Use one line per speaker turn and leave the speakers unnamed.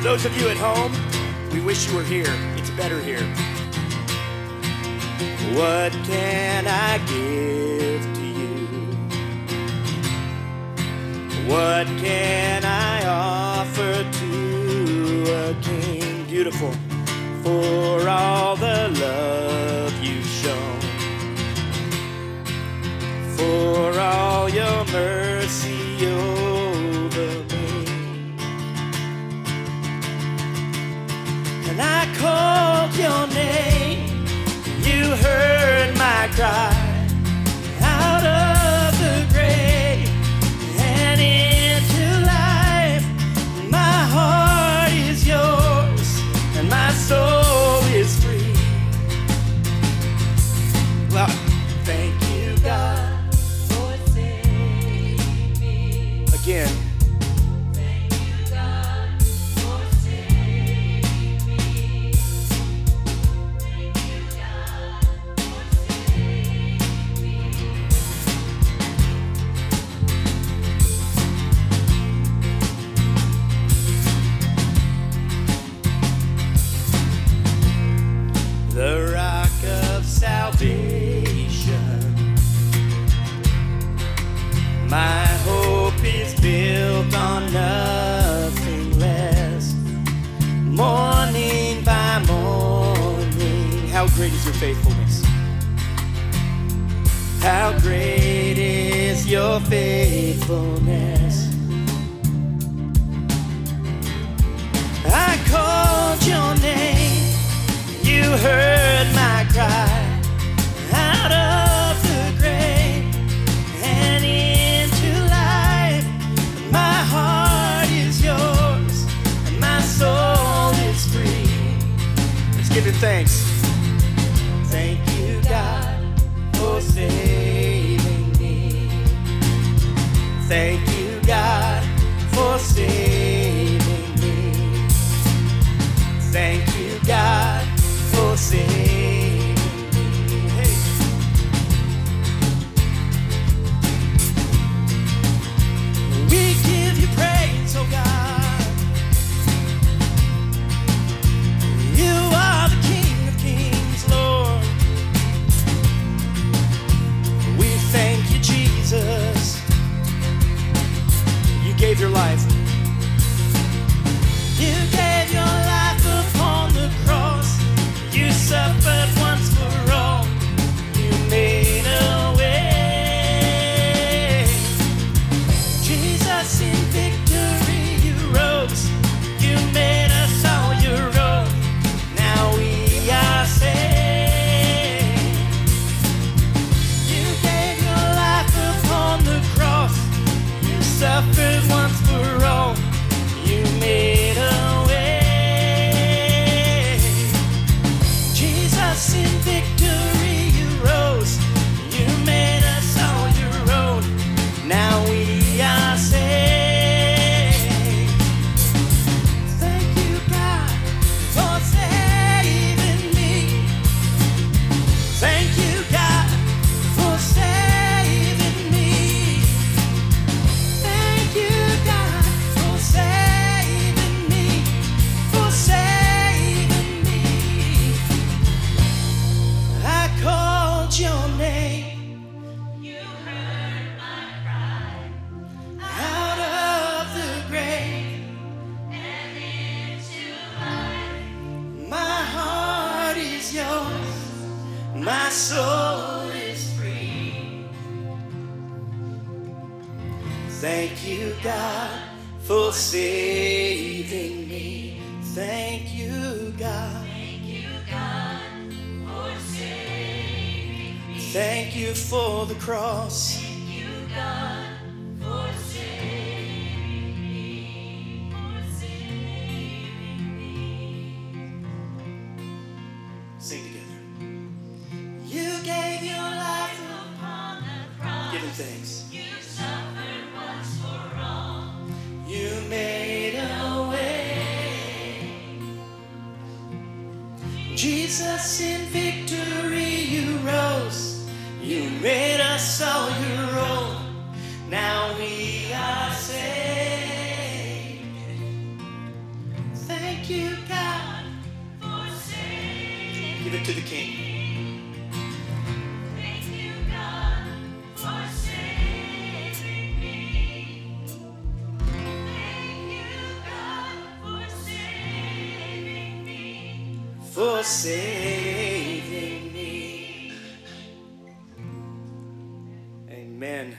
To those of you at home, we wish you were here. It's better here. What can I give to you? What can I offer to a king beautiful for all? great is your faithfulness? How great is your faithfulness? My soul is free. Thank you, God, for saving me. Thank you, God. Thank you, God, for saving me. Thank you for the cross. other things. You suffered once for all. You made a way. Jesus, in victory you rose. You made us all your own. Now we are saved. Thank you, God. For saving. Give it to the King. For saving me. Amen.